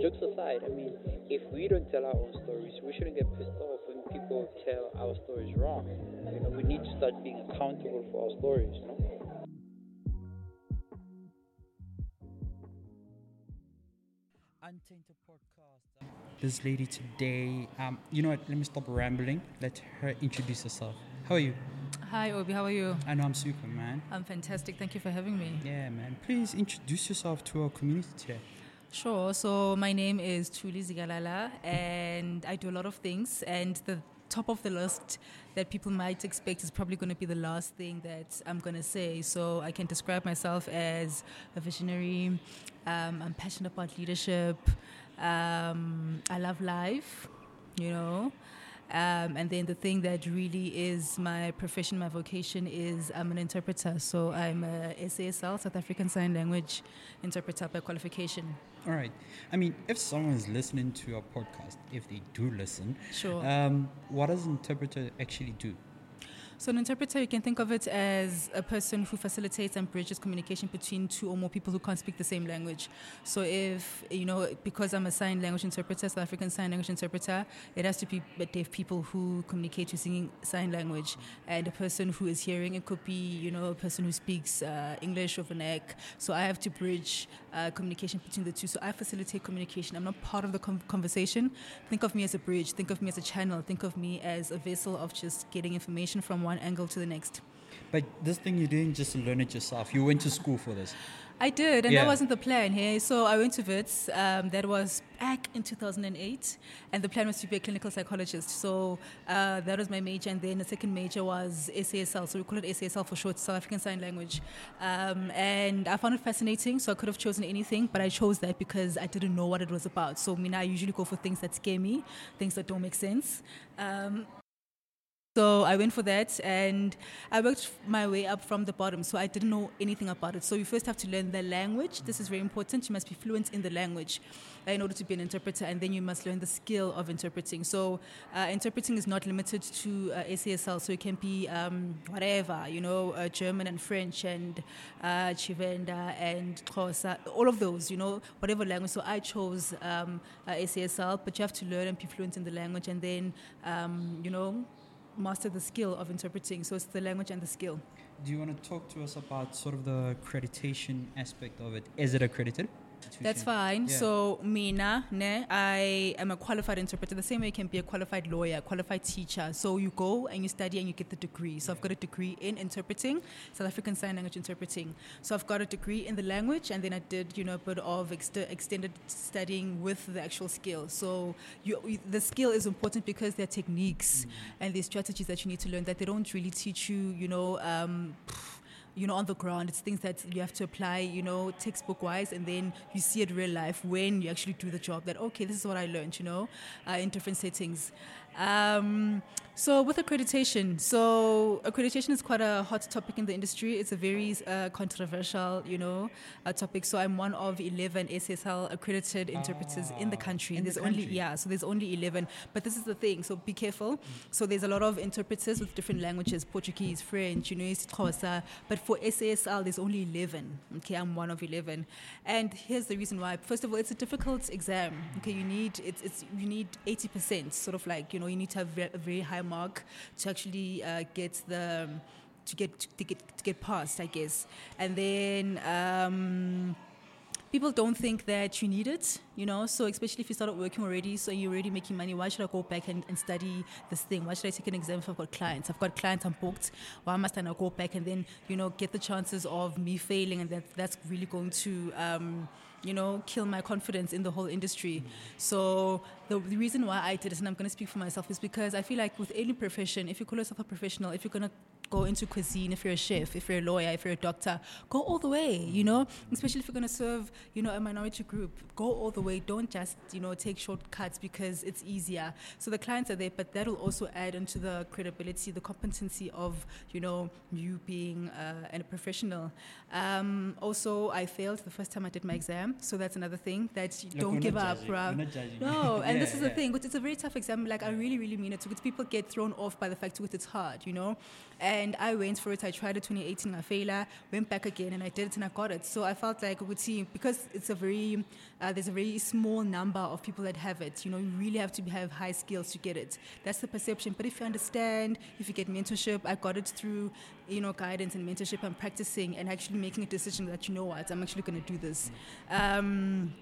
jokes aside, I mean, if we don't tell our own stories, we shouldn't get pissed off when people tell our stories wrong. You know, we need to start being accountable for our stories. You know? Untainted podcast. This lady today, um, you know what? Let me stop rambling. Let her introduce herself. How are you? Hi, Obi. How are you? I know I'm super, man. I'm fantastic. Thank you for having me. Yeah, man. Please introduce yourself to our community today. Sure. So my name is Thuli Zikalala, and I do a lot of things. And the top of the list that people might expect is probably going to be the last thing that I'm going to say. So I can describe myself as a visionary. Um, I'm passionate about leadership. Um, I love life, you know. Um, and then the thing that really is my profession, my vocation is I'm an interpreter. So I'm a SASL, South African Sign Language interpreter by qualification. All right. I mean, if someone is listening to our podcast, if they do listen, Sure. um, what does interpreter actually do? So, an interpreter, you can think of it as a person who facilitates and bridges communication between two or more people who can't speak the same language. So, if, you know, because I'm a sign language interpreter, South African sign language interpreter, it has to be deaf people who communicate using sign language. And a person who is hearing, it could be, you know, a person who speaks uh, English or Vernac. So, I have to bridge uh, communication between the two. So, I facilitate communication. I'm not part of the conversation. Think of me as a bridge, think of me as a channel, think of me as a vessel of just getting information from one angle to the next. But this thing you didn't just learn it yourself. You went to school for this. I did, and Yeah. that wasn't the plan here. So I went to WITS. Um, that was back in 2008, and the plan was to be a clinical psychologist. So uh, that was my major, and then the second major was SASL. So we call it SASL for short, South African Sign Language. Um, and I found it fascinating. So I could have chosen anything, but I chose that because I didn't know what it was about. So I mean, I usually go for things that scare me, things that don't make sense. Um, so I went for that and I worked my way up from the bottom. So I didn't know anything about it. So you first have to learn the language. This is very important. You must be fluent in the language uh, in order to be an interpreter. And then you must learn the skill of interpreting. So uh, interpreting is not limited to uh. So it can be um, whatever, you know, uh, German and French and uh, Tshivenda and Xhosa, all of those, you know, whatever language. So I chose um, uh, but you have to learn and be fluent in the language. And then, um, you know, master the skill of interpreting. So it's the language and the skill. Do you want to talk to us about sort of the accreditation aspect of it? Is it accredited? That's fine. Yeah. So Mina, ne, I am a qualified interpreter. The same way you can be a qualified lawyer, qualified teacher. So you go and you study and you get the degree. So I've got a degree in interpreting, South African Sign Language interpreting. So I've got a degree in the language, and then I did, you know, a bit of ex- extended studying with the actual skill. So you, the skill is important because there are techniques and there's strategies that you need to learn that they don't really teach you, you know. Um, you know, on the ground. It's things that you have to apply, you know, textbook wise, and then you see it real life when you actually do the job. That okay, this is what I learned, you know, uh, in different settings. Um, so with accreditation, so accreditation is quite a hot topic in the industry. It's a very uh, controversial, you know, uh, topic. So I'm one of 11 SASL accredited interpreters in the Ah, country. in and the there's only yeah, so there's only 11. But this is the thing. So be careful. So there's a lot of interpreters with different languages: Portuguese, French, you know, Xhosa. But for SASL, there's only 11. Okay, I'm one of 11. And here's the reason why. First of all, it's a difficult exam. Okay, you need it's, it's you need 80%. Sort of like you know you need to have a very high mark to actually uh, get the to get to get to get passed, I guess. And then. Um, people don't think that you need it, you know. So especially if you started working already, so you're already making money. Why should I go back and, and study this thing? Why should I take an exam if I've got clients? I've got clients I'm booked. Why must I now go back and then you know get the chances of me failing, and that that's really going to um, you know kill my confidence in the whole industry. So the, the reason why I did it, and I'm going to speak for myself, is because I feel like with any profession, if you call yourself a professional, if you're going to go into cuisine, if you're a chef, if you're a lawyer, if you're a doctor, go all the way, you know, especially if you're going to serve, you know, a minority group, go all the way. Don't just, you know, take shortcuts because it's easier. So the clients are there, but that will also add into the credibility, the competency of, you know, you being uh, a professional. Um, also, I failed the first time I did my exam. So that's another thing that you Look, don't give up, judging. bruh. We're not judging. No, and this Yeah, is the thing. But it's a very tough exam. Like I really, really mean it. Because people get thrown off by the fact that it's hard, you know. And I went for it. I tried it 2018, I failed. Went back again, and I did it, and I got it. So I felt like would see because it's a very uh, there's a very small number of people that have it. You know, you really have to have high skills to get it. That's the perception. But if you understand, if you get mentorship, I got it through you know guidance and mentorship and practicing and actually making a decision that you know what I'm actually going to do this. Um,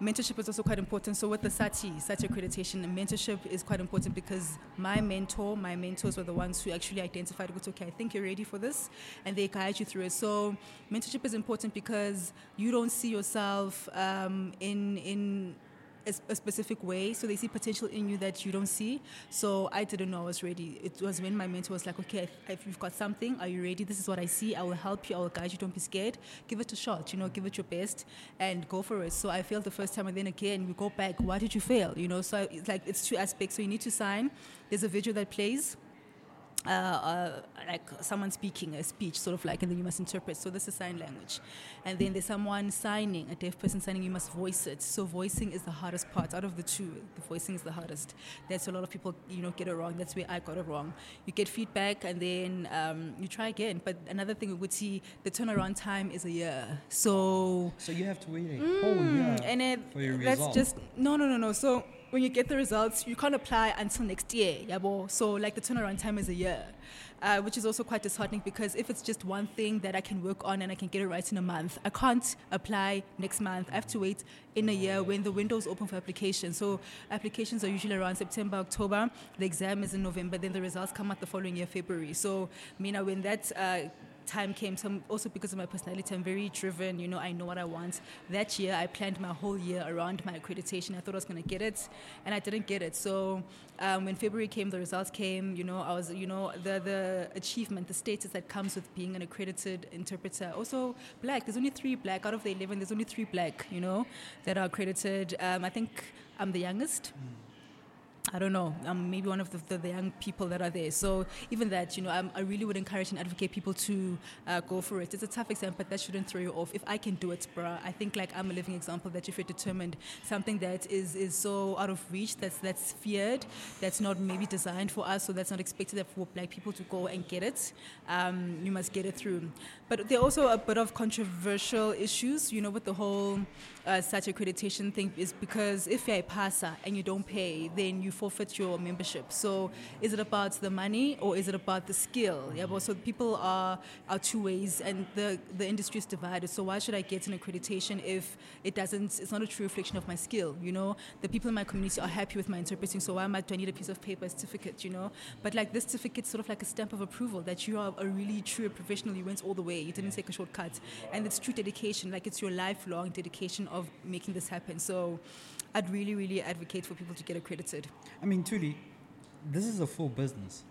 mentorship is also quite important. So with the SATI, SATI accreditation, mentorship is quite important because my mentor, my mentors were the ones who actually identified, okay, I think you're ready for this, and they guide you through it. So mentorship is important because you don't see yourself um, in in a, a, specific way. So they see potential in you that you don't see. So I didn't know I was ready. It was when my mentor was like, okay, if you've got something, are you ready? This is what I see. I will help you. I will guide you. Don't be scared. Give it a shot. You know, give it your best and go for it. So I failed the first time, and then again we go back. Why did you fail? You know, so it's like it's two aspects. So you need to sign. There's a video that plays uh, uh, like someone speaking a speech, sort of like, and then you must interpret. So this is sign language. And then there's someone signing, a deaf person signing, you must voice it. So voicing is the hardest part. Out of the two, the voicing is the hardest. That's a lot of people, you know, get it wrong. That's where I got it wrong. You get feedback and then um, you try again. But another thing we would see, the turnaround time is a year. So so you have to wait a mm, whole year and it, for your that's result. just no, no, no, no. So when you get the results, you can't apply until next year. Yabo. So like the turnaround time is a year, uh, which is also quite disheartening because if it's just one thing that I can work on and I can get it right in a month, I can't apply next month. I have to wait in a year when the window is open for applications. So applications are usually around September, October. The exam is in November. Then the results come out the following year, February. So, Mina, when that uh, time came, so also because of my personality, I'm very driven. You know, I know what I want. That year, I planned my whole year around my accreditation. I thought I was going to get it, and I didn't get it. So um, when February came, the results came. You know, I was, you know, the the achievement, the status that comes with being an accredited interpreter. Also, black. There's only three black out of the eleven. There's only three black. You know, that are accredited. Um, I think I'm the youngest. Mm I don't know, I'm maybe one of the, the, the, young people that are there. So even that, you know, I'm, i really would encourage and advocate people to uh, go for it. It's a tough exam, but that shouldn't throw you off. If I can do it, bruh, I think like I'm a living example that if you're determined, something that is, is so out of reach, that's that's feared, that's not maybe designed for us, so that's not expected for black people to go and get it. Um, you must get it through. But there are also a bit of controversial issues, you know, with the whole uh, such accreditation thing is because if you're a passer and you don't pay, then you forfeit your membership. So is it about the money or is it about the skill? Yeah, but so people are, are two ways and the, the industry is divided. So why should I get an accreditation if it doesn't, it's not a true reflection of my skill, you know? The people in my community are happy with my interpreting, so why am I, do I need a piece of paper, certificate, you know? But like this certificate sort of like a stamp of approval that you are a really true professional, you went all the way, you didn't take a shortcut. And it's true dedication, like it's your lifelong dedication of making this happen. So I'd really, really advocate for people to get accredited. I mean, truly, this is a full business.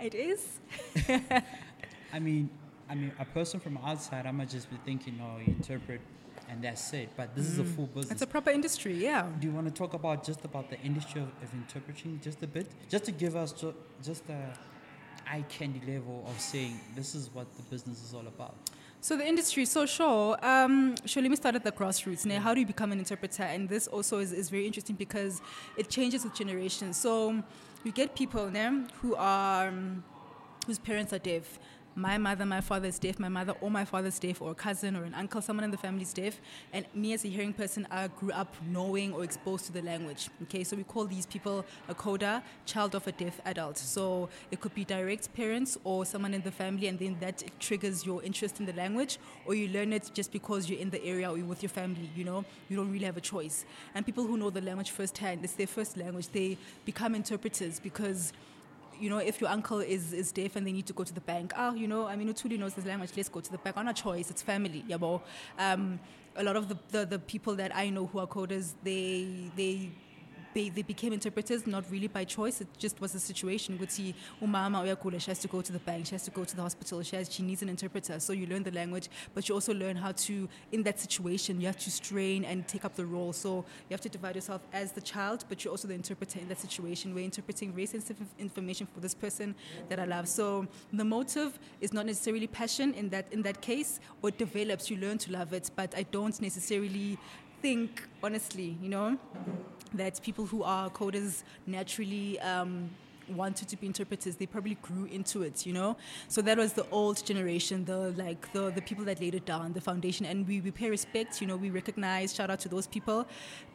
It is. I mean, I mean, a person from outside, I might just be thinking, oh, you interpret and that's it. But this mm. is a mm. full business. It's a proper industry, yeah. Do you want to talk about just about the industry of, of interpreting just a bit, just to give us ju- just a eye candy level of saying this is what the business is all about? So the industry, so sure. Um, sure, let me start at the grassroots. Now, how do you become an interpreter? And this also is, is very interesting because it changes with generations. So you get people now who are um, whose parents are deaf my mother, my father is deaf, my mother or my father is deaf, or a cousin or an uncle, someone in the family is deaf, and me as a hearing person, I grew up knowing or exposed to the language. Okay, so we call these people a coda, child of a deaf adult. So it could be direct parents or someone in the family, and then that triggers your interest in the language, or you learn it just because you're in the area or you're with your family. You know, you don't really have a choice. And people who know the language firsthand, it's their first language. They become interpreters because you know, if your uncle is, is deaf and they need to go to the bank, oh, you know, I mean, Utuli knows this language, let's go to the bank. On a choice, it's family, yeah, um, a lot of the, the, the people that I know who are coders, they, they they, they became interpreters not really by choice. It just was a situation. Would see umama uyagula, she has to go to the bank, she has to go to the hospital, she has she needs an interpreter. So you learn the language, but you also learn how to in that situation you have to strain and take up the role. So you have to divide yourself as the child, but you're also the interpreter in that situation. We're interpreting very sensitive information for this person that I love. So the motive is not necessarily passion in that in that case, or it develops. You learn to love it, but I don't necessarily think honestly, you know that people who are coders naturally um, wanted to be interpreters. They probably grew into it, you know. So that was the old generation, the like the the people that laid it down, the foundation, and we, we pay respect. You know, we recognize, shout out to those people.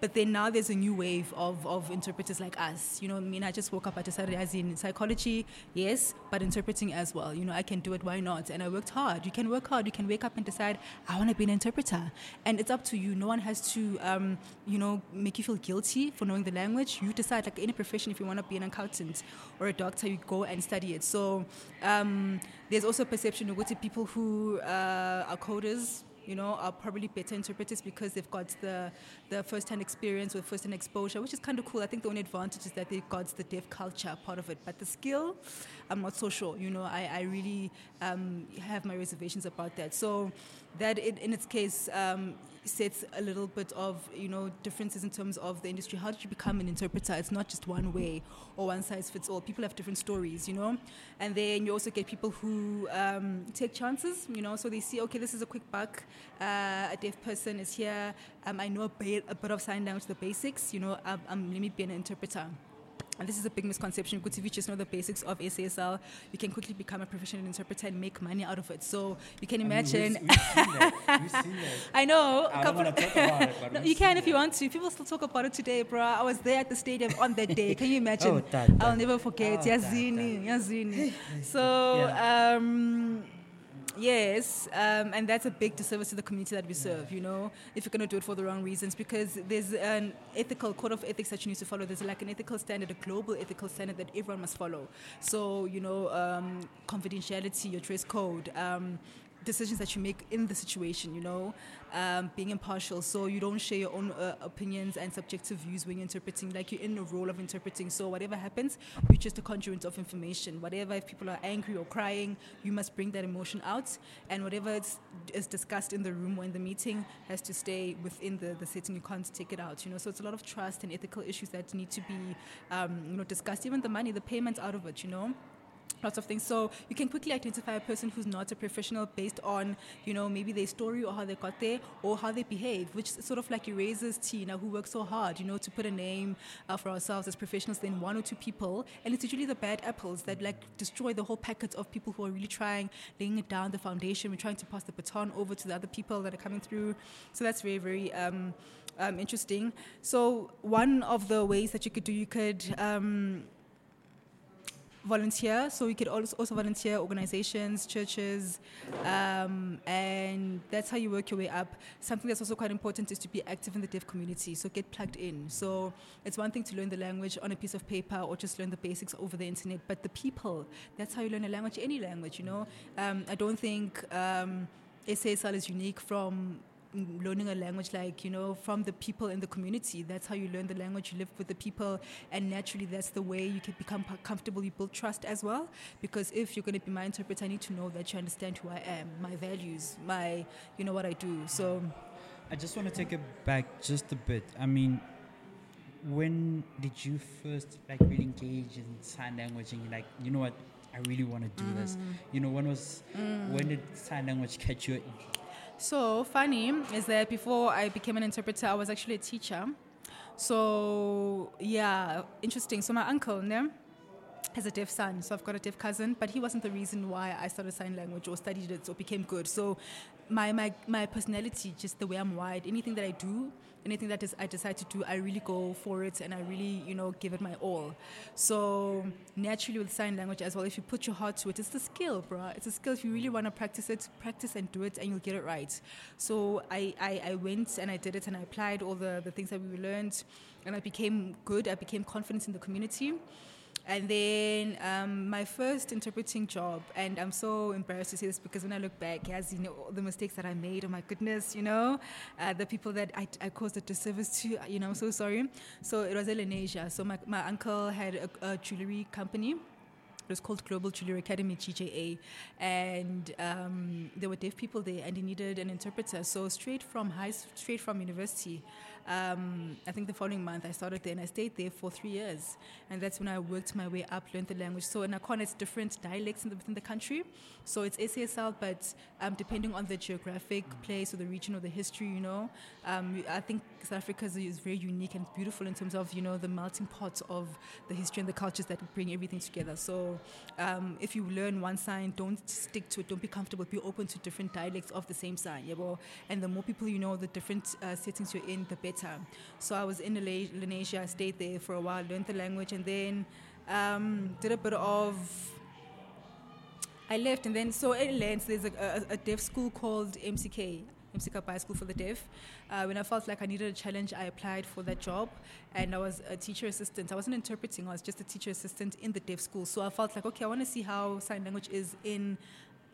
But then now there's a new wave of of interpreters like us. You know, I mean, I just woke up. I decided as in psychology, yes, but interpreting as well. You know, I can do it. Why not? And I worked hard. You can work hard. You can wake up and decide I want to be an interpreter, and it's up to you. No one has to, um, you know, make you feel guilty for knowing the language. You decide, like any profession, if you want to be an accountant or a doctor, you go and study it. So um, there's also a perception of people who uh, are coders you know, are probably better interpreters because they've got the, the first-hand experience with first-hand exposure, which is kind of cool. I think the only advantage is that they've got the deaf culture part of it. But the skill, I'm not so sure. You know, I, I really um, have my reservations about that. So that in its case um, sets a little bit of you know differences in terms of the industry. How did you become an interpreter? It's not just one way or one size fits all. People have different stories, you know. And then you also get people who um, take chances, you know. So they see, okay, this is a quick buck. Uh, a deaf person is here. Um, I know a bit, a bit of sign language, the basics. You know, I'm, I'm, let me be an interpreter. And this is a big misconception because if you just know the basics of SASL, you can quickly become a professional interpreter and make money out of it. So you can imagine. I, mean, we've, we've seen that. We've seen that. I know. I don't want to talk about it, no, you can if you want to. People still talk about it today, bro. I was there at the stadium on that day. Can you imagine? oh, that, I'll never forget. Oh, Yazini, Yazini. So. Yeah. Um, Yes, um, and that's a big disservice to the community that we serve, you know, if you're going to do it for the wrong reasons, because there's an ethical code of ethics that you need to follow. There's like an ethical standard, a global ethical standard that everyone must follow. So, you know, um, confidentiality, your dress code, um, decisions that you make in the situation, you know, um, being impartial. So you don't share your own uh, opinions and subjective views when you're interpreting, like you're in the role of interpreting. So whatever happens, you're just a conduit of information. Whatever, if people are angry or crying, you must bring that emotion out. And whatever is, is discussed in the room or in the meeting has to stay within the, the setting. You can't take it out, you know. So it's a lot of trust and ethical issues that need to be, um, you know, discussed. Even the money, the payments out of it, you know lots of things. So you can quickly identify a person who's not a professional based on, you know, maybe their story or how they got there or how they behave, which sort of like erases Tina, who works so hard, you know, to put a name uh, for ourselves as professionals than one or two people. And it's usually the bad apples that like destroy the whole packet of people who are really trying, laying it down, the foundation. We're trying to pass the baton over to the other people that are coming through. So that's very, very um, um, interesting. So one of the ways that you could do, you could um, volunteer. So you could also, also volunteer organizations, churches, um, and that's how you work your way up. Something that's also quite important is to be active in the deaf community. So get plugged in. So it's one thing to learn the language on a piece of paper or just learn the basics over the internet, but the people, that's how you learn a language, any language, you know. Um, I don't think um, is unique from learning a language like you know from the people in the community that's how you learn the language you live with the people and naturally that's the way you can become comfortable you build trust as well because if you're going to be my interpreter i need to know that you understand who i am my values my you know what i do so i just want to take it back just a bit i mean when did you first like really engage in sign language and you're like you know what I really want to do mm. this. You know, when was mm. when did sign language catch your so funny is that before I became an interpreter, I was actually a teacher. So yeah, interesting. So my uncle, ne, has a deaf son, so I've got a deaf cousin, but he wasn't the reason why I started sign language or studied it or became good. So my, my, my personality, just the way I'm wired, anything that I do, anything that is, I decide to do, I really go for it and I really, you know, give it my all. So naturally with sign language as well, if you put your heart to it, it's the skill, bro. It's a skill. If you really want to practice it, practice and do it and you'll get it right. So I, I, I went and I did it and I applied all the, the things that we learned and I became good. I became confident in the community. And then um, my first interpreting job, and I'm so embarrassed to say this because when I look back, as you know, all the mistakes that I made, oh my goodness, you know, uh, the people that I, I, caused a disservice to, you know, I'm so sorry. So it was Lenasia. So my, my uncle had a, a jewelry company. It was called Global Jewelry Academy, GJA, and um, there were deaf people there, and he needed an interpreter. So straight from high, straight from university, um, I think the following month I started there and I stayed there for three years. And that's when I worked my way up, learned the language. So in Nakhon, it's different dialects the, within the country. So it's SASL, but um, depending on the geographic place or the region or the history, you know, um, I think South Africa is, is very unique and beautiful in terms of, you know, the melting pot of the history and the cultures that bring everything together. So um, if you learn one sign, don't stick to it. Don't be comfortable. Be open to different dialects of the same sign. Yeah, well, and the more people you know, the different uh, settings you're in, the better. So I was in Lenasia. I stayed there for a while, learned the language, and then um, did a bit of. I left, and then so in Lens, there's a, a, a deaf school called MCK. MCK High School for the Deaf. Uh, when I felt like I needed a challenge, I applied for that job, and I was a teacher assistant. I wasn't interpreting; I was just a teacher assistant in the deaf school. So I felt like, okay, I want to see how sign language is in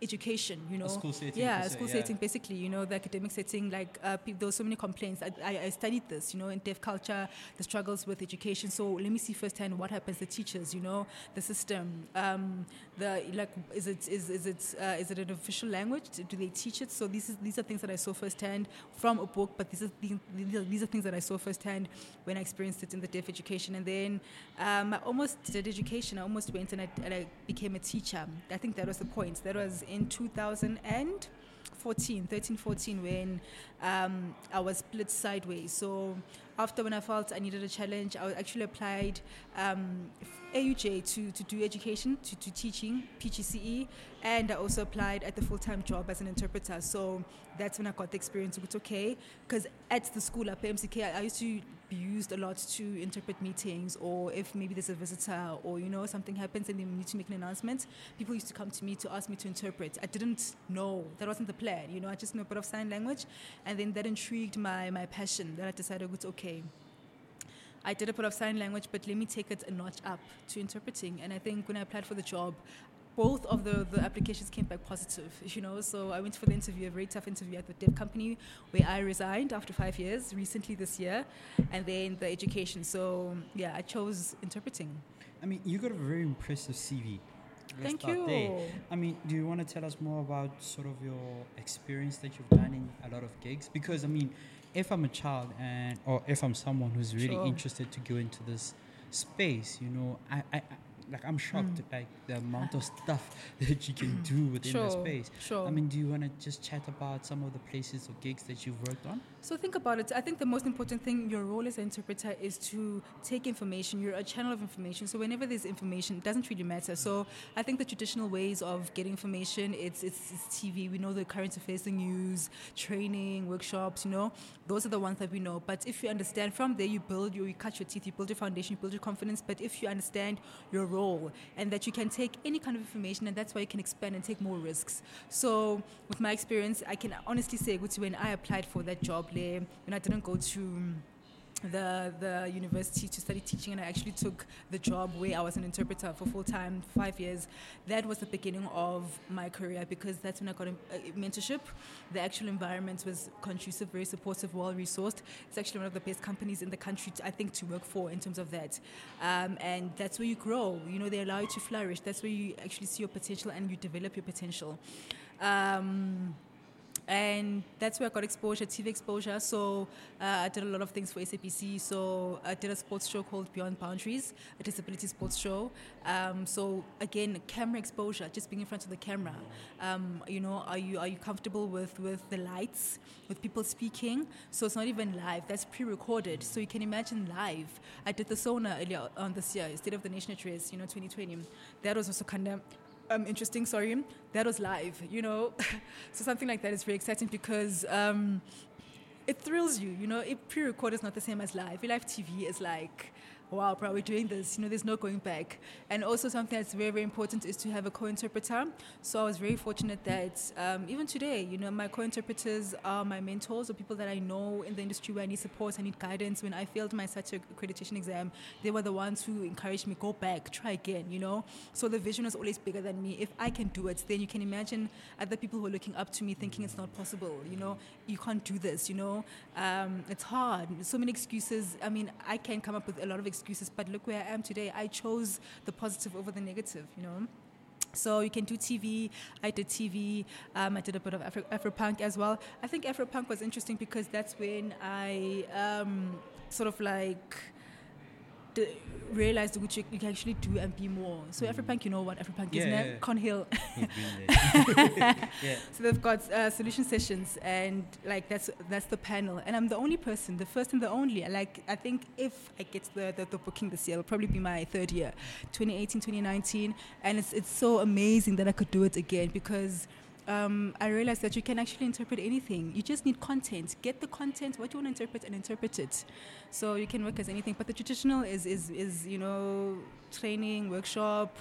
education, you know. A school setting. Yeah, a school yeah. setting, basically, you know, the academic setting. Like, uh, pe- there were so many complaints. I, I, I studied this, you know, in deaf culture, the struggles with education. So let me see firsthand what happens. to teachers, you know, the system. Um, the like, is it is is it uh, is it an official language? Do they teach it? So these is, these are things that I saw firsthand from a book. But these are these are, these are things that I saw firsthand when I experienced it in the deaf education. And then um, I almost did education. I almost went and I, and I became a teacher. I think that was the point. That was in 2014, 13, 14, when um, I was split sideways. So after when I felt I needed a challenge, I actually applied um, AUJ to, to do education, to, to teaching, PGCE, and I also applied at the full-time job as an interpreter. So that's when I got the experience. It's okay, because at the school at PMCK, I, I used to used a lot to interpret meetings, or if maybe there's a visitor, or you know something happens and they need to make an announcement, people used to come to me to ask me to interpret. I didn't know that wasn't the plan. You know, I just know a bit of sign language, and then that intrigued my my passion. That I decided it's okay. I did a bit of sign language, but let me take it a notch up to interpreting. And I think when I applied for the job, both of the, the applications came back positive, you know. So I went for the interview, a very tough interview at the dev company where I resigned after five years, recently this year, and then the education. So yeah, I chose interpreting. I mean, you got a very impressive CV. Let's Thank you. there. I mean, do you want to tell us more about sort of your experience that you've done in a lot of gigs? Because I mean, if I'm a child and or if I'm someone who's really Sure. interested to go into this space, you know, I, I, I like I'm shocked Mm. like the amount of stuff that you can do within the Sure, space. sure. I mean, do you want to just chat about some of the places or gigs that you've worked on? So think about it. I think the most important thing, your role as an interpreter is to take information. You're a channel of information. So whenever there's information, it doesn't really matter. So I think the traditional ways of getting information, it's, it's, it's TV. We know the current affairs, the news, training, workshops, you know. Those are the ones that we know. But if you understand from there, you build, your, you cut your teeth, you build your foundation, you build your confidence. But if you understand your role and that you can take any kind of information and that's why you can expand and take more risks. So with my experience, I can honestly say, when I applied for that job when I didn't go to the the university to study teaching and I actually took the job where I was an interpreter for full time five years. That was the beginning of my career because that's when I got a, a mentorship. The actual environment was conducive very supportive well resourced it's actually one of the best companies in the country to, I think to work for in terms of that. Um, and that's where you grow. You know they allow you to flourish. That's where you actually see your potential and you develop your potential. Um, and that's where I got exposure, TV exposure. So uh, I did a lot of things for SABC. So I did a sports show called Beyond Boundaries, a disability sports show. Um, so again, camera exposure, just being in front of the camera. Um, you know, are you are you comfortable with with the lights, with people speaking? So it's not even live. That's pre-recorded. So you can imagine live. I did the Sona earlier on this year, State of the Nation Address, you know, 2020. That was also kind of um, interesting. Sorry, that was live. You know, so something like that is very exciting because um, it thrills you. You know, it pre-record is not the same as live. Live TV is like. Wow, we're doing this. You know, there's no going back. And also, something that's very, very important is to have a co-interpreter. So I was very fortunate that um, even today, you know, my co-interpreters are my mentors or people that I know in the industry where I need support, I need guidance. When I failed my SATI accreditation exam, they were the ones who encouraged me go back, try again. You know, so the vision was always bigger than me. If I can do it, then you can imagine other people who are looking up to me, thinking it's not possible. You know, you can't do this. You know, um, it's hard. So many excuses. I mean, I can come up with a lot of excuses, but look where I am today. I chose the positive over the negative. You know. So you can do TV. I did TV. Um, I did a bit of Afro, Afropunk as well. I think Afropunk was interesting because that's when I um, sort of like d- realized which you, you can actually do and be more. So Afropunk, you know what Afropunk Yeah, is, yeah, yeah, yeah. Con Hill. Been there. yeah. So they've got uh, solution sessions, and like that's that's the panel, and I'm the only person, the first and the only. Like I think if I get the the, the booking this year, it'll probably be my third year, 2018, 2019, and it's it's so amazing that I could do it again because. Um, I realized that you can actually interpret anything. You just need content. Get the content, what you want to interpret, and interpret it. So you can work as anything. But the traditional is is, is you know training, workshop,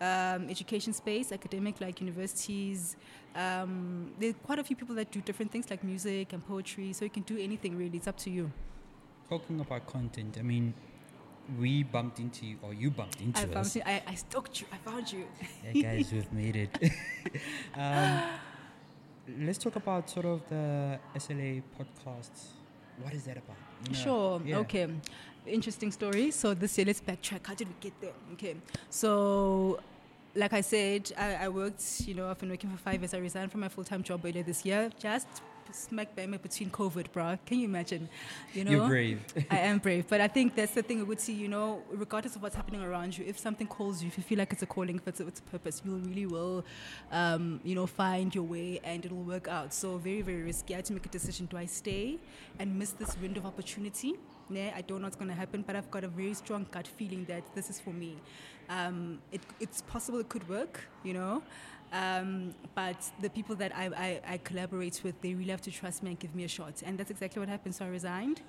um, education space, academic like universities. Um, there are quite a few people that do different things like music and poetry. So you can do anything really. It's up to you. Talking about content, I mean, we bumped into you, or you bumped into I us. found you. I, I stalked you. I found you. Yeah, guys, we've made it. um, let's talk about sort of the SLA podcasts. What is that about? You know, Sure. yeah. Okay. Interesting story. So this year, let's backtrack. How did we get there? Okay. So, like I said, I, I worked. You know, I've been working for five years. I resigned from my full-time job earlier this year. Just smack bang between COVID, bro. Can you imagine? You know, You're brave. I am brave, but I think that's the thing. I would see, you know, regardless of what's happening around you, if something calls you, if you feel like it's a calling, if it's a, it's a purpose, you really will, um, you know, find your way and it'll work out. So very, very risky. I had to make a decision: do I stay and miss this window of opportunity? Yeah, I don't know what's going to happen, but I've got a very strong gut feeling that this is for me. Um, it, it's possible it could work, you know. Um, but the people that I, I, I collaborate with, they really have to trust me and give me a shot. And that's exactly what happened. So I resigned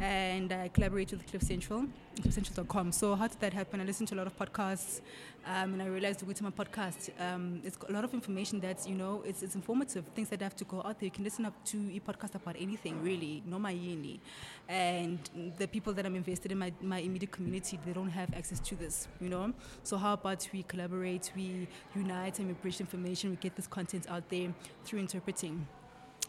and I collaborated with Cliff Central, cliffcentral.com. So how did that happen? I listened to a lot of podcasts um, and I realized with my podcast, um, it's got a lot of information that's, you know, it's, it's informative, things that have to go out there. You can listen up to a podcast about anything, really, no my yini. And the people that I'm invested in, my, my immediate community, they don't have access to this, you know? So how about we collaborate, we unite and we bridge information, we get this content out there through interpreting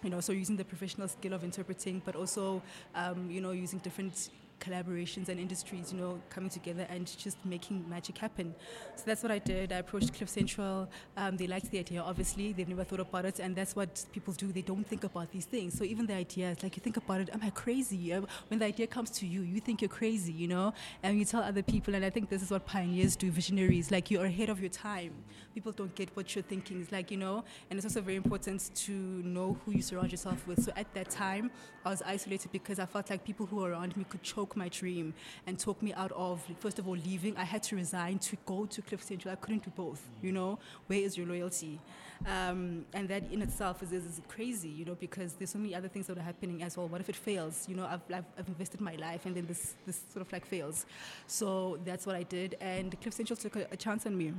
you know, so using the professional skill of interpreting, but also, um, you know, using different collaborations and industries, you know, coming together and just making magic happen. So that's what I did. I approached Cliff Central. Um, they liked the idea, obviously. They've never thought about it. And that's what people do. They don't think about these things. So even the idea is like, you think about it, am I crazy? Uh, When the idea comes to you, you think you're crazy, you know, and you tell other people. And I think this is what pioneers do, visionaries. Like, you're ahead of your time. People don't get what you're thinking. It's like, you know, and it's also very important to know who you surround yourself with. So at that time, I was isolated because I felt like people who were around me could choke my dream and took me out of, first of all, leaving. I had to resign to go to Cliff Central. I couldn't do both, you know. Where is your loyalty? Um, and that in itself is, is, crazy, you know, because there's so many other things that are happening as well. What if it fails? You know, I've, I've, I've invested my life and then this, this sort of like fails. So that's what I did. And Cliff Central took a, a chance on me.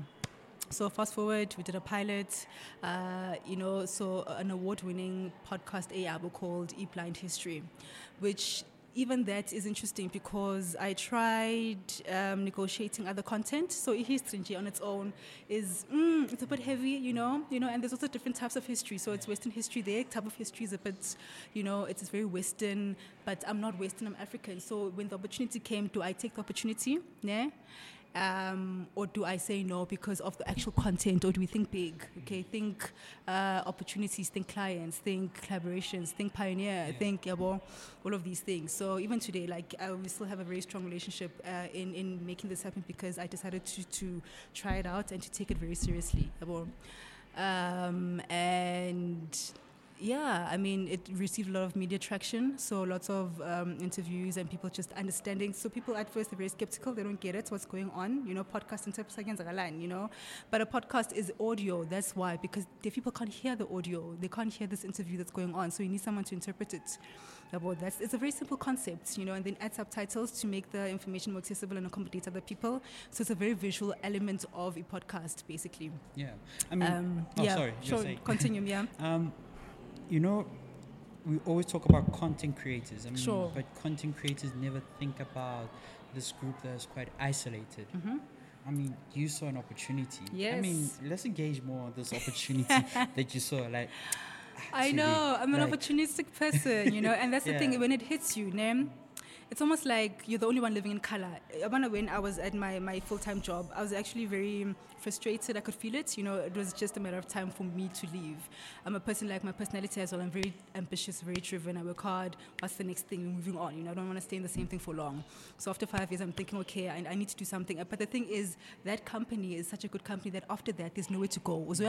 So fast forward, we did a pilot, uh, you know, so an award-winning podcast AABO called E Blind History, which even that is interesting because I tried um, negotiating other content. So history on its own is mm, it's a bit heavy, you know, you know, and there's also different types of history. So it's Western history. Their type of history is a bit, you know, it's very Western. But I'm not Western. I'm African. So when the opportunity came, do I take the opportunity? Yeah um, or do I say no because of the actual content, or do we think big? Okay, think uh, opportunities, think clients, think collaborations, think pioneer, think yabo, all of these things. So even today, like I, we still have a very strong relationship uh, in in making this happen because I decided to to try it out and to take it very seriously. Yabo. Um, and yeah, I mean, it received a lot of media traction. So lots of um, interviews and people just understanding. So people at first are very skeptical. They don't get it, what's going on. You know, podcast line, you know. But a podcast is audio. That's why, because the people can't hear the audio. They can't hear this interview that's going on. So you need someone to interpret it. About that's it's a very simple concept, you know, and then add subtitles to make the information more accessible and accommodate other people. So it's a very visual element of a podcast, basically. Yeah. I mean, Um, oh, yeah, sorry. sure. Continue, yeah. Um, you know, we always talk about content creators. I mean, Sure. but content creators never think about this group that's quite isolated. hmm I mean, you saw an opportunity. Yes. I mean, let's engage more on this opportunity that you saw. Like, I know. I'm an like, opportunistic person, you know, and that's the thing. When it hits you, name, it's almost like you're the only one living in color. Uh, I remember when I was at my, my full time job, I was actually very frustrated. I could feel it. You know, it was just a matter of time for me to leave. I'm a person like my personality as well. I'm very ambitious, very driven. I work hard. What's the next thing? Moving on. You know, I don't want to stay in the same thing for long. So after five years, I'm thinking, okay, I, I need to do something. But the thing is, that company is such a good company that after that, there's nowhere to go. It's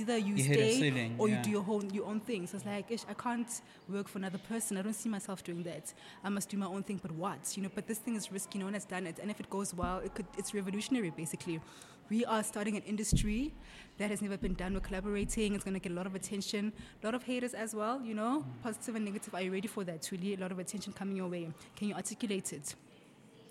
either you, You stay or yeah. you do your own your own thing. So it's like, I can't work for another person. I don't see myself doing that. I must do my own thing. But what? You know. But this thing is risky. No one has done it, and if it goes well, it could. It's revolutionary, basically. We are starting an industry that has never been done. We're collaborating. It's going to get a lot of attention, a lot of haters as well. You know, positive and negative. Are you ready for that? Really, a lot of attention coming your way. Can you articulate it?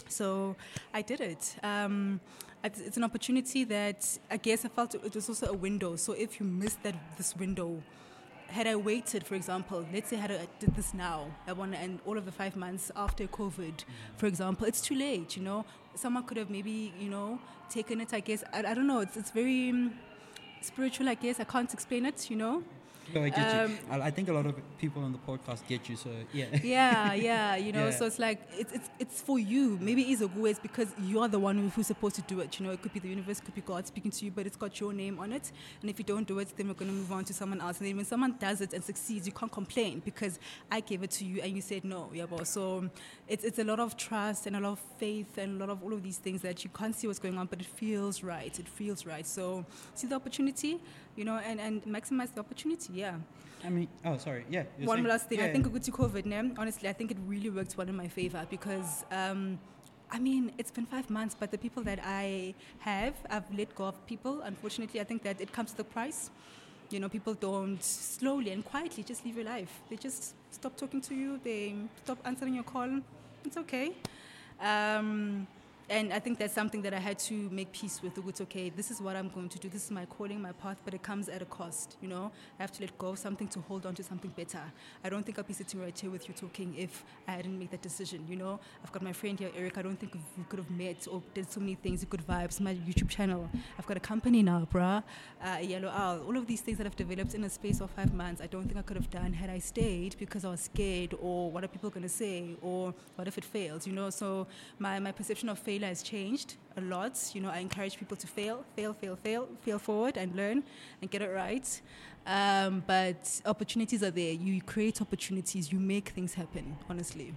So I did it. Um, it's, it's an opportunity that I guess I felt it was also a window. So if you missed that this window, had I waited, for example, let's say had I did this now, I want to end all of the five months after COVID, for example, it's too late. You know, someone could have maybe you know taken it. I guess I, I don't know. It's it's very um, spiritual. I guess I can't explain it. You know. I get Um, you. I, I think a lot of people on the podcast get you. So yeah. yeah, yeah, you know. Yeah. So it's like it's it's it's for you. Maybe it's a go. It's because you're the one who- who's supposed to do it. You know, it could be the universe, could be God speaking to you, but it's got your name on it. And if you don't do it, then we're gonna move on to someone else. And then when someone does it and succeeds, you can't complain because I gave it to you and you said no. Yeah, boss. So it's it's a lot of trust and a lot of faith and a lot of all of these things that you can't see what's going on, but it feels right. It feels right. So see the opportunity, you know, and and maximize the opportunity. Yeah. I mean, oh, sorry. Yeah. One saying- last thing. yeah, I think Uguti COVID, ne? honestly, I think it really worked well in my favor because, um, I mean, it's been five months, but the people that I have, I've let go of people. Unfortunately, I think that it comes to a price. You know, people don't slowly and quietly just live your life. They just stop talking to you. They stop answering your call. It's okay. Um, and I think that's something that I had to make peace with. It's okay. This is what I'm going to do. This is my calling, my path, but it comes at a cost. You know, I have to let go of something to hold on to something better. I don't think I'd be sitting right here with you talking if I hadn't made that decision. You know, I've got my friend here, Eric. I don't think we could have met or did so many things. Good vibes. My YouTube channel. I've got a company now, bruh. Uh, Yellow Owl. All of these things that I've developed in a space of five months. I don't think I could have done had I stayed because I was scared, or what are people going to say, or what if it fails? You know, so my my perception of failure has changed a lot. You know, I encourage people to fail, fail, fail, fail, fail forward and learn and get it right. Um, but opportunities are there. You create opportunities. You make things happen. Honestly.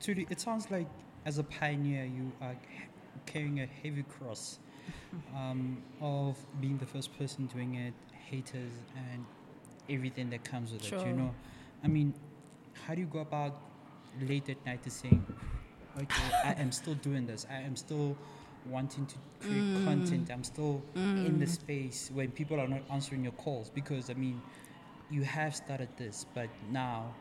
Thuli, it sounds like as a pioneer, you are carrying a heavy cross um, of being the first person doing it, haters, and everything that comes with it. You know, I mean, how do you go about late at night to saying, okay, I am still doing this. I am still wanting to create Mm. content. I'm still in the space when people are not answering your calls because I mean, you have started this, but now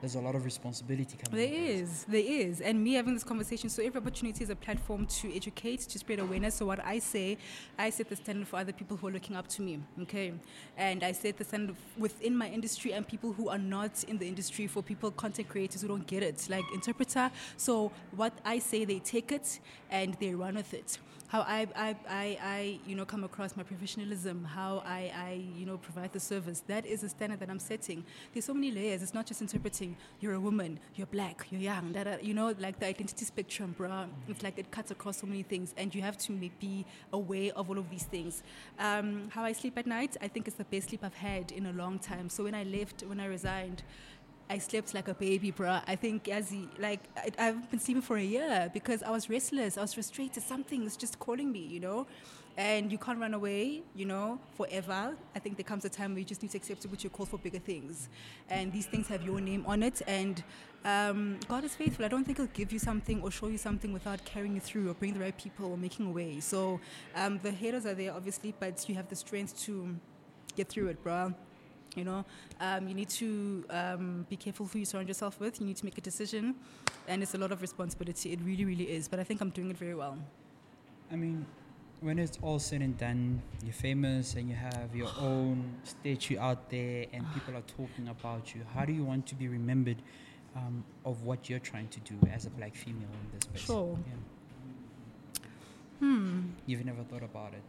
there's a lot of responsibility coming. There is, there is, And me having this conversation, so every opportunity is a platform to educate, to spread awareness. So what I say, I set the standard for other people who are looking up to me, okay? And I set the standard within my industry and people who are not in the industry for people, content creators who don't get it, like interpreter. So what I say, they take it and they run with it how I, I, I, I, you know, come across my professionalism, how I, I, you know, provide the service. That is a standard that I'm setting. There's so many layers. It's not just interpreting. You're a woman. You're black. You're young. That, you know, like the identity spectrum, bruh. It's like it cuts across so many things, and you have to be aware of all of these things. Um, how I sleep at night, I think it's the best sleep I've had in a long time. So when I left, when I resigned. I slept like a baby, bruh. I think as he, like I, I've been sleeping for a year because I was restless. I was frustrated. Something is just calling me, you know. And you can't run away, you know, forever. I think there comes a time where you just need to accept it, which you're called for bigger things. And these things have your name on it. And um, God is faithful. I don't think He'll give you something or show you something without carrying you through or bringing the right people or making a way. So um, the haters are there, obviously, but you have the strength to get through it, bruh. You know, um, you need to um, be careful who you surround yourself with. You need to make a decision, and it's a lot of responsibility. It really, really is. But I think I'm doing it very well. I mean, when it's all said and done, you're famous and you have your own statue out there and people are talking about you. How do you want to be remembered um, of what you're trying to do as a black female in this space? Sure. Yeah. Hmm. You've never thought about it.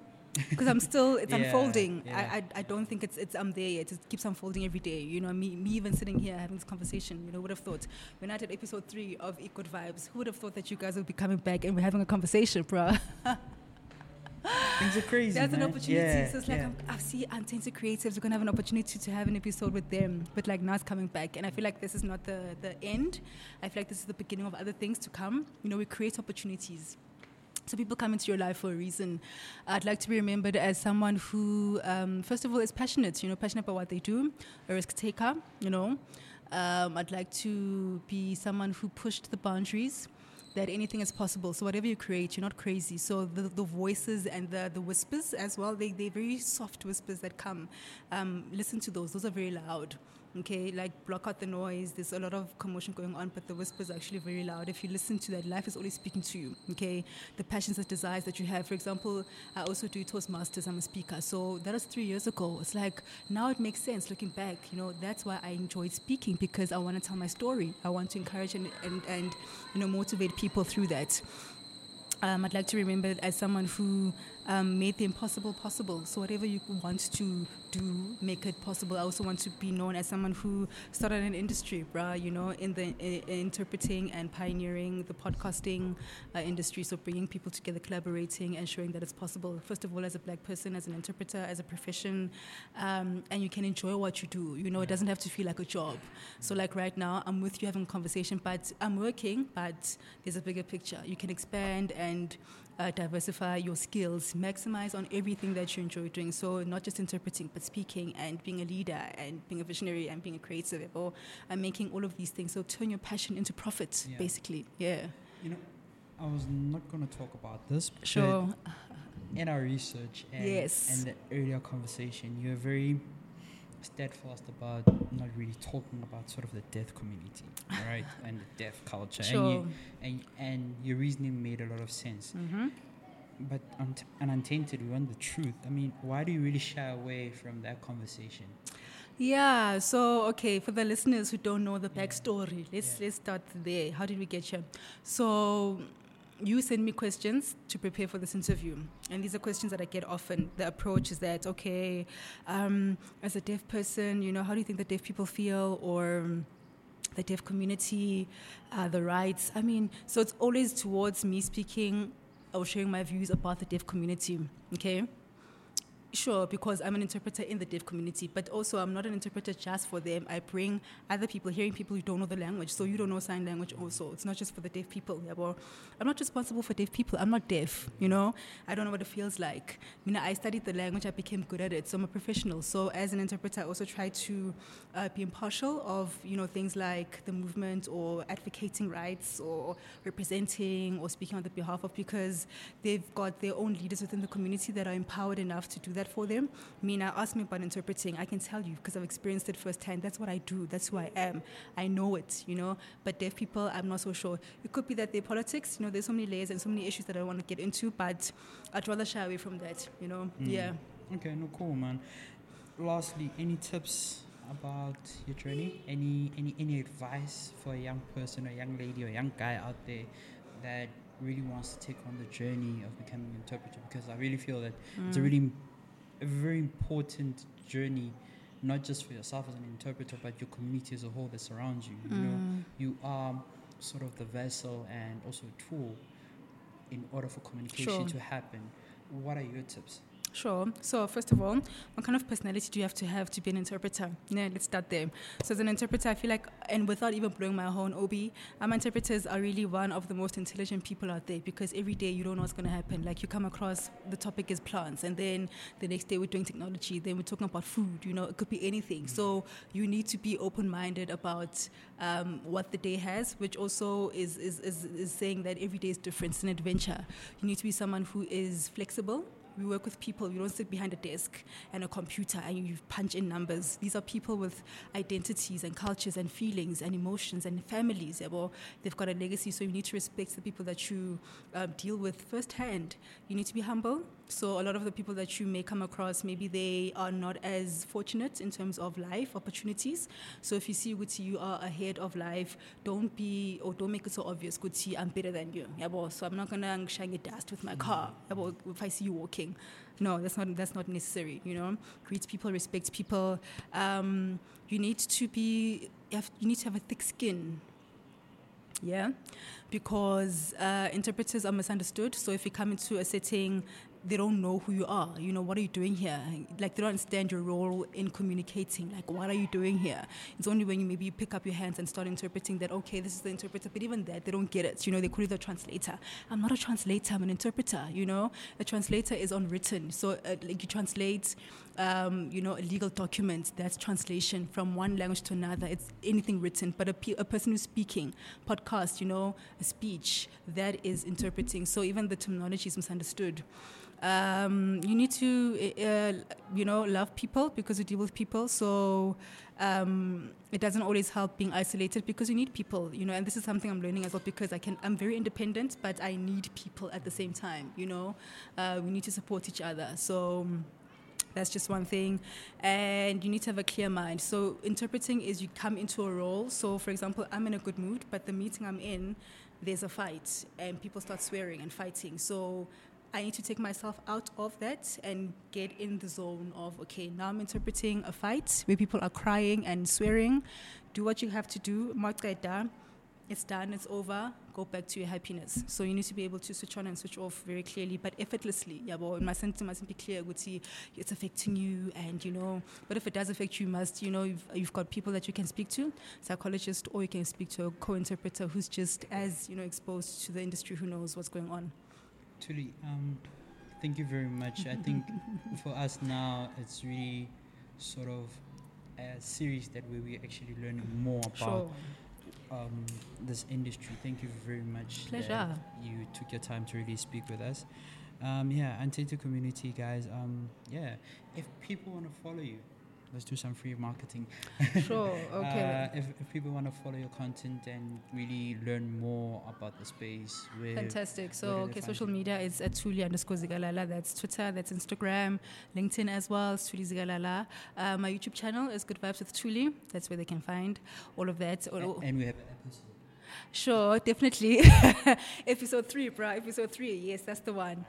because I'm still it's Yeah, unfolding. yeah. I, I I don't think it's it's I'm there yet. It keeps unfolding every day. You know, me me even sitting here having this conversation. You know, would have thought when I did episode three of Equal Vibes, who would have thought that you guys would be coming back and we're having a conversation, bro? Things are crazy. That's an opportunity. Yeah, so it's like yeah. I'm, I see Untainted Creatives. We're gonna have an opportunity to have an episode with them, but like now it's coming back, and I feel like this is not the the end. I feel like this is the beginning of other things to come. You know, we create opportunities. So people come into your life for a reason. I'd like to be remembered as someone who, um, first of all, is passionate. You know, passionate about what they do, a risk taker. You know, um, I'd like to be someone who pushed the boundaries that anything is possible. So whatever you create, you're not crazy. So the, the voices and the, the whispers as well, they, they're very soft whispers that come. Um, listen to those. Those are very loud. Okay, like block out the noise. There's a lot of commotion going on, but the whispers are actually very loud. If you listen to that, life is always speaking to you. Okay, the passions and desires that you have. For example, I also do Toastmasters. I'm a speaker. So that was three years ago. It's like now it makes sense looking back. You know, that's why I enjoyed speaking because I want to tell my story. I want to encourage and, and, and you know motivate people through that. Um, I'd like to remember as someone who um, made the impossible possible. So whatever you want to do, make it possible. I also want to be known as someone who started an industry, bruh, you know, in the i interpreting and pioneering the podcasting uh, industry. So bringing people together, collaborating, and showing that it's possible. First of all, as a black person, as an interpreter, as a profession, um, and you can enjoy what you do. You know, it doesn't have to feel like a job. So like right now, I'm with you having a conversation, but I'm working, but there's a bigger picture. You can expand and uh, diversify your skills, maximize on everything that you enjoy doing. So not just interpreting, but speaking and being a leader and being a visionary and being a creative or and making all of these things. So turn your passion into profit, Yeah. basically. Yeah. You know, I was not going to talk about this. but Sure. In our research and, Yes. and the earlier conversation, you're very steadfast about not really talking about sort of the deaf community, right, and the deaf culture. Sure. And, you, and and your reasoning made a lot of sense. Mm-hmm. But unt- and untainted, we want the truth. I mean, why do you really shy away from that conversation? Yeah. So, okay, for the listeners who don't know the backstory, let's Yeah. let's start there. How did we get here? So, you send me questions to prepare for this interview, and these are questions that I get often. The approach is that okay, um, as a deaf person, you know, how do you think the deaf people feel, or um, the deaf community, uh, the rights? I mean, so it's always towards me speaking or sharing my views about the deaf community. Okay. Sure, because I'm an interpreter in the deaf community, but also I'm not an interpreter just for them. I bring other people, hearing people who don't know the language. So you don't know sign language also. It's not just for the deaf people. Well, I'm not responsible for deaf people. I'm not deaf, you know? I don't know what it feels like. I mean, I studied the language, I became good at it. So I'm a professional. So as an interpreter, I also try to uh, be impartial of, you know, things like the movement or advocating rights or representing or speaking on the behalf of because they've got their own leaders within the community that are empowered enough to do that for them. I mean, I ask me about interpreting. I can tell you because I've experienced it firsthand. That's what I do. That's who I am. I know it, you know. But deaf people, I'm not so sure. It could be that their politics, you know, there's so many layers and so many issues that I want to get into, but I'd rather shy away from that, you know. Mm. Yeah. Okay, no, cool, man. Lastly, any tips about your journey? Any any any advice for a young person, a young lady, or a young guy out there that really wants to take on the journey of becoming an interpreter? Because I really feel that it's a Mm. really a very important journey, not just for yourself as an interpreter, but your community as a whole that surrounds you. You know, Mm. you are sort of the vessel and also a tool in order for communication Sure. to happen. What are your tips? Sure. So first of all, what kind of personality do you have to have to be an interpreter? Yeah, let's start there. So as an interpreter, I feel like, and without even blowing my own Obi, um, interpreters are really one of the most intelligent people out there because every day you don't know what's going to happen. Like you come across the topic is plants, and then the next day we're doing technology, then we're talking about food. You know, it could be anything. So you need to be open-minded about um, what the day has, which also is, is, is, is saying that every day is different. It's an adventure. You need to be someone who is flexible. We work with people. You don't sit behind a desk and a computer and you punch in numbers. These are people with identities and cultures and feelings and emotions and families. Well, they've got a legacy, so you need to respect the people that you um, deal with firsthand. You need to be humble. So a lot of the people that you may come across, maybe they are not as fortunate in terms of life opportunities. So if you see Guti, you are ahead of life, don't be or don't make it so obvious, Guti, I'm better than you. Yeah, well, so I'm not gonna shine your dust with my car. Yeah, well, if I see you walking. No, that's not that's not necessary. You know, greet people, respect people. Um, you need to be you, have, you need to have a thick skin. Yeah, because uh, interpreters are misunderstood. So if you come into a setting they don't know who you are. You know, what are you doing here? Like they don't understand your role in communicating. Like, what are you doing here? It's only when you maybe you pick up your hands and start interpreting that, okay, this is the interpreter. But even that, they don't get it. You know, they call you the translator. I'm not a translator, I'm an interpreter, you know? A translator is unwritten. So, uh, like, you translate, um, you know, a legal document, that's translation from one language to another. It's anything written. But a, pe- a person who's speaking, podcast, you know, a speech, that is interpreting. So even the terminology is misunderstood. Um, you need to, uh, you know, love people because you deal with people. So um, it doesn't always help being isolated because you need people, you know. And this is something I'm learning as well because I can. I'm very independent, but I need people at the same time. You know, uh, we need to support each other. So. That's just one thing. And you need to have a clear mind. So, interpreting is you come into a role. So, for example, I'm in a good mood, but the meeting I'm in, there's a fight, and people start swearing and fighting. So, I need to take myself out of that and get in the zone of okay, now I'm interpreting a fight where people are crying and swearing. Do what you have to do. It's done, it's over. Go back to your happiness. So you need to be able to switch on and switch off very clearly, but effortlessly. Yeah, but my sentence must be clear. Would see it's affecting you, and you know. But if it does affect you, you must you know you've, you've got people that you can speak to, psychologist, or you can speak to a co-interpreter who's just as you know exposed to the industry, who knows what's going on. Thuli, um, thank you very much. I think for us now, it's really sort of a series that we we actually learning more about Sure. Um, this industry. Thank you very much. Pleasure. that you took your time to really speak with us. Um, yeah, Untainted community guys. Um, yeah, if people want to follow you, let's do some free marketing. Sure. Okay. Uh, if, if people want to follow your content and really learn more about the space, where Fantastic. So, okay, social you? media is at Thuli underscore Zikalala. That's Twitter, that's Instagram, LinkedIn as well, it's Thuli Zikalala. Uh, my YouTube channel is Good Vibes with Thuli. That's where they can find all of that. All- A- and we have an episode. Sure, definitely. episode three, bro. Episode three. Yes, that's the one.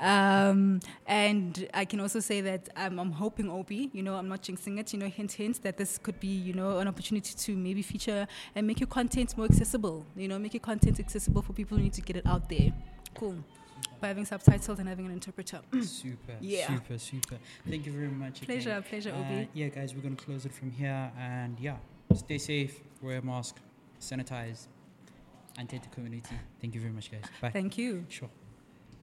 Um, and I can also say that I'm, I'm hoping, Obi, you know, I'm not jinxing it, you know, hint, hint, that this could be, you know, an opportunity to maybe feature and make your content more accessible, you know, make your content accessible for people who need to get it out there. Cool. By having subtitles and having an interpreter. Super. Yeah. super, super. Thank you very much. again. Pleasure, pleasure, Uh, Obi. yeah, guys, we're gonna close it from here, and yeah, stay safe, wear a mask, sanitize, and take the community. Thank you very much, guys. Bye. Thank you. Sure.